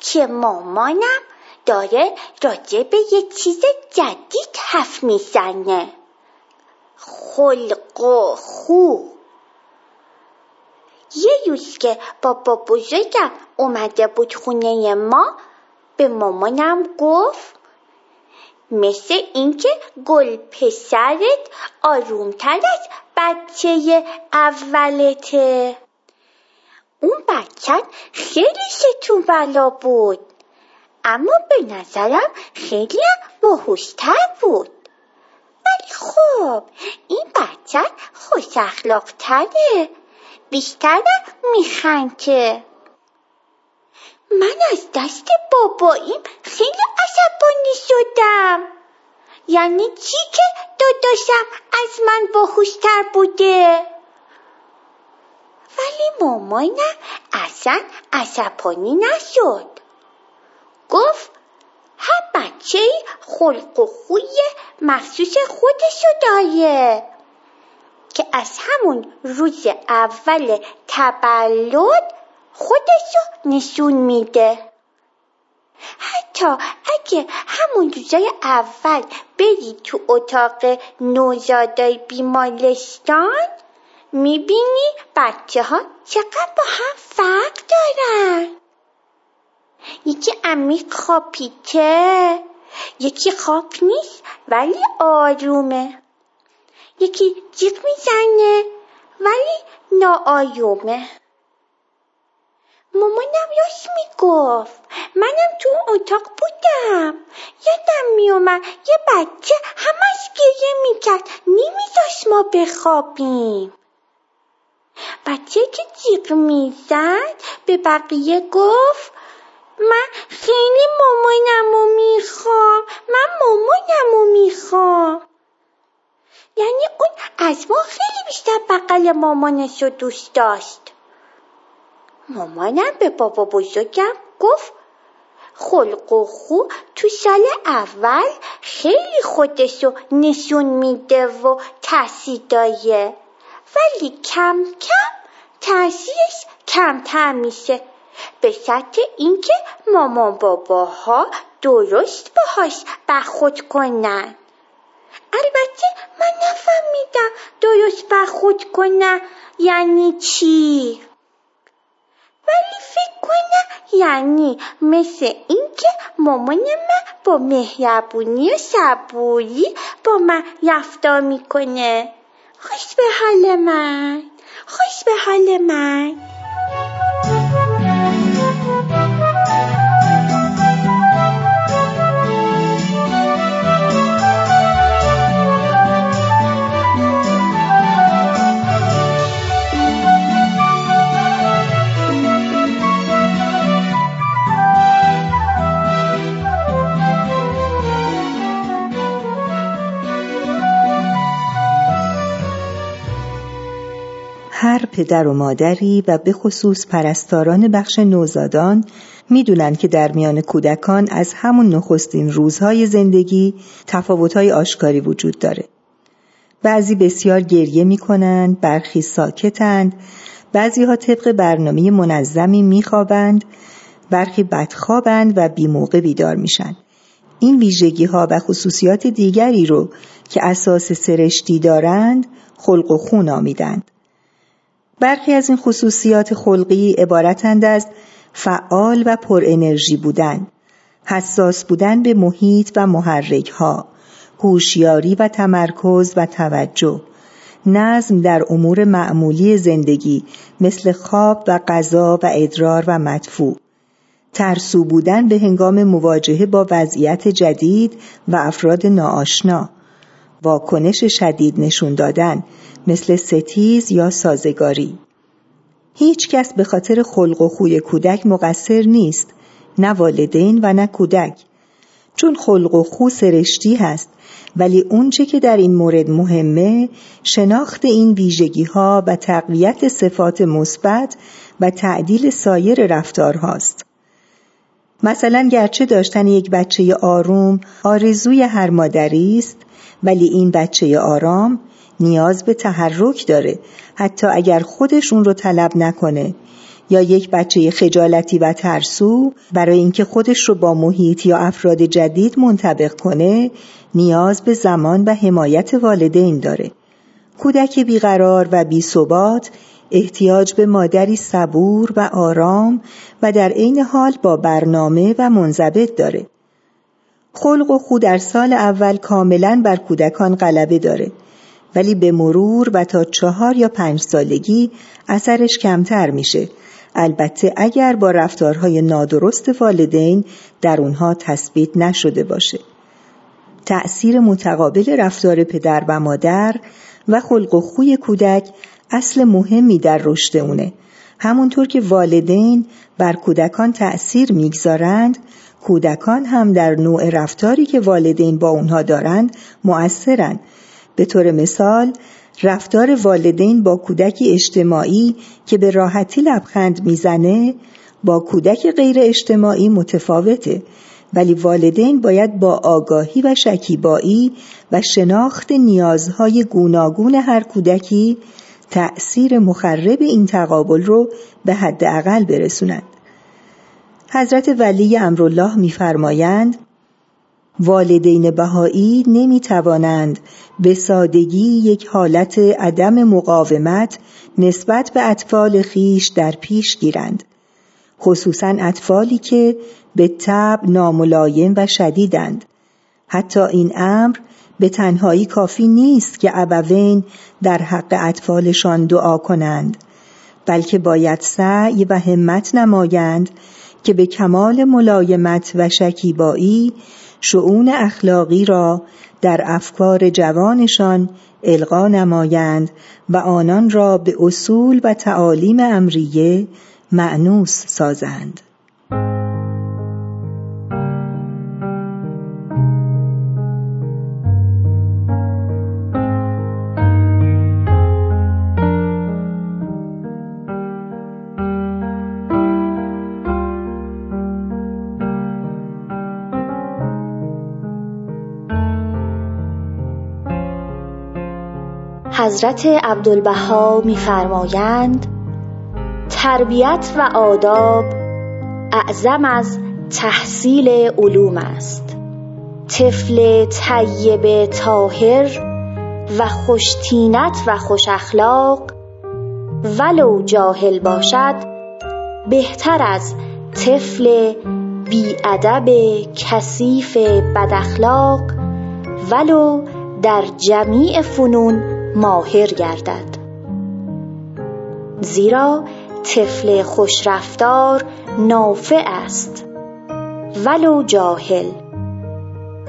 که مامانم داره راجع به یه چیز جدید حرف می‌زنه. خلق و خو. یه روز که بابا بزرگم اومده بود خونه ما به مامانم گفت مثل اینکه گل پسرت آرومتر از بچه اولته. اون بچه خیلی ستون بلا بود. اما به نظرم خیلی باهوشتر بود. ولی خب این بچه خوش اخلاقتره. بیشتر میخنده من از دست باباییم خیلی عصبانی شدم. یعنی چی که داداشم از من باهوشتر بوده؟ ولی مامانم اصلا عصبانی نشد. گفت هر بچه خلق و خوی مخصوص خودشو داره که از همون روز اول تولد خودشو نشون میده. حتی اگه همون روزای اول بری تو اتاق نوزادای بیمارستان می‌بینی بچه ها چقدر با هم فرق دارن. یکی عمیق خوابیده یکی خواب نیست ولی آرومه. یکی جیغ می‌زنه ولی ناآیومه مامانم راست می‌گفت. منم تو اتاق بودم. یادم میومد یه بچه همش گریه می‌کرد. نمیذاش ما بخوابیم. بچه که جیغ می‌زد به بقیه گفت من خیلی مامانمو می‌خوام من مامانمو می‌خوام. یعنی اون از ما خیلی بیشتر بغل مامانش رو دوست داشت. مامانم به بابا بزرگم گفت خلق و خو تو سال اول خیلی خودشو نشون میده و تاثیر ولی کم کم تاثیرش کمتر میشه. به شرط اینکه مامان باباها درست باهاش برخورد کنن. البته من نفهمیدم درست برخورد کنن یعنی چی. ولی فکر کنم یعنی مثل اینکه مامان من با مهربونی و صبوری با من رفتار می‌کنه. خوش به حال من. خوش به حال من. پدر و مادری و به خصوص پرستاران بخش نوزادان می‌دونن که در میان کودکان از همون نخستین روزهای زندگی تفاوتهای آشکاری وجود داره. بعضی بسیار گریه می‌کنند، برخی ساکتند، بعضی ها طبق برنامه منظمی میخوابند، برخی بدخوابند و بیموقع بیدار میشن. این ویژگی ها و خصوصیات دیگری رو که اساس سرشتی دارند خلق و خون آمیدند. برخی از این خصوصیات خلقی عبارتند از فعال و پر انرژی بودن، حساس بودن به محیط و محرک ها، هوشیاری و تمرکز و توجه، نظم در امور معمولی زندگی مثل خواب و غذا و ادرار و مدفوع، ترسو بودن به هنگام مواجهه با وضعیت جدید و افراد ناآشنا، واکنش شدید نشون دادن مثل ستیز یا سازگاری هیچ کس به خاطر خلق و خوی کودک مقصر نیست نه والدین و نه کودک چون خلق و خو سرشتی هست ولی اونچه که در این مورد مهمه شناخت این ویژگی ها و تقویت صفات مثبت و تعدیل سایر رفتار هاست. مثلا گرچه داشتن یک بچه آروم آرزوی هر مادری است ولی این بچه آرام نیاز به تحرک داره حتی اگر خودش اون رو طلب نکنه. یا یک بچه خجالتی و ترسو برای اینکه خودش رو با محیط یا افراد جدید منطبق کنه نیاز به زمان و حمایت والدین داره. کودک بیقرار و بیثبات احتیاج به مادری صبور و آرام و در عین حال با برنامه و منضبط داره. خلق و خود در سال اول کاملا بر کودکان غلبه داره. ولی به مرور و تا چهار یا پنج سالگی اثرش کمتر میشه. البته اگر با رفتارهای نادرست والدین در اونها تثبیت نشده باشه. تأثیر متقابل رفتار پدر و مادر و خلق و خوی کودک اصل مهمی در رشد اونه. همونطور که والدین بر کودکان تأثیر می‌گذارند کودکان هم در نوع رفتاری که والدین با اونها دارند مؤثرند. به طور مثال رفتار والدین با کودکی اجتماعی که به راحتی لبخند می‌زنه با کودک غیر اجتماعی متفاوته ولی والدین باید با آگاهی و شکیبایی و شناخت نیازهای گوناگون هر کودکی تأثیر مخرب این تقابل رو به حداقل برسونند. حضرت ولی امرالله میفرمایند والدین بهایی نمی توانند به سادگی یک حالت عدم مقاومت نسبت به اطفال خیش در پیش گیرند. خصوصا اطفالی که به تب ناملایم و شدیدند. حتی این امر به تنهایی کافی نیست که ابوین در حق اطفالشان دعا کنند بلکه باید سعی و همت نمایند که به کمال ملایمت و شکیبایی شعون اخلاقی را در افکار جوانشان القا نمایند و آنان را به اصول و تعالیم امریه معنوس سازند. حضرت عبدالبها میفرمایند تربیت و آداب اعظم از تحصیل علوم است. طفل طیب طاهر و خوشتینت و خوش اخلاق ولو جاهل باشد بهتر از طفل بیادب کثیف بداخلاق ولو در جمیع فنون ماهر گردد. زیرا طفل خوشرفتار نافع است. ولو جاهل.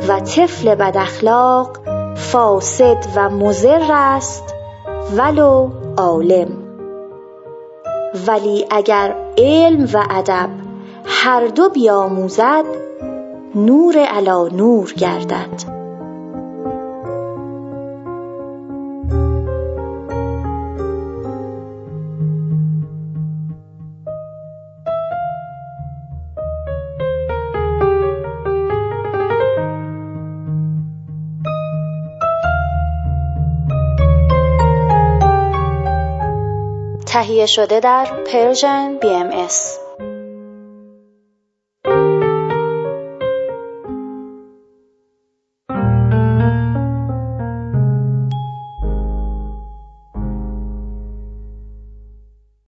و طفل بداخلاق فاسد و مضر است. ولو عالم. ولی اگر علم و ادب هر دو بیاموزد نور علا نور گردد. تهیه شده در پرژن BMS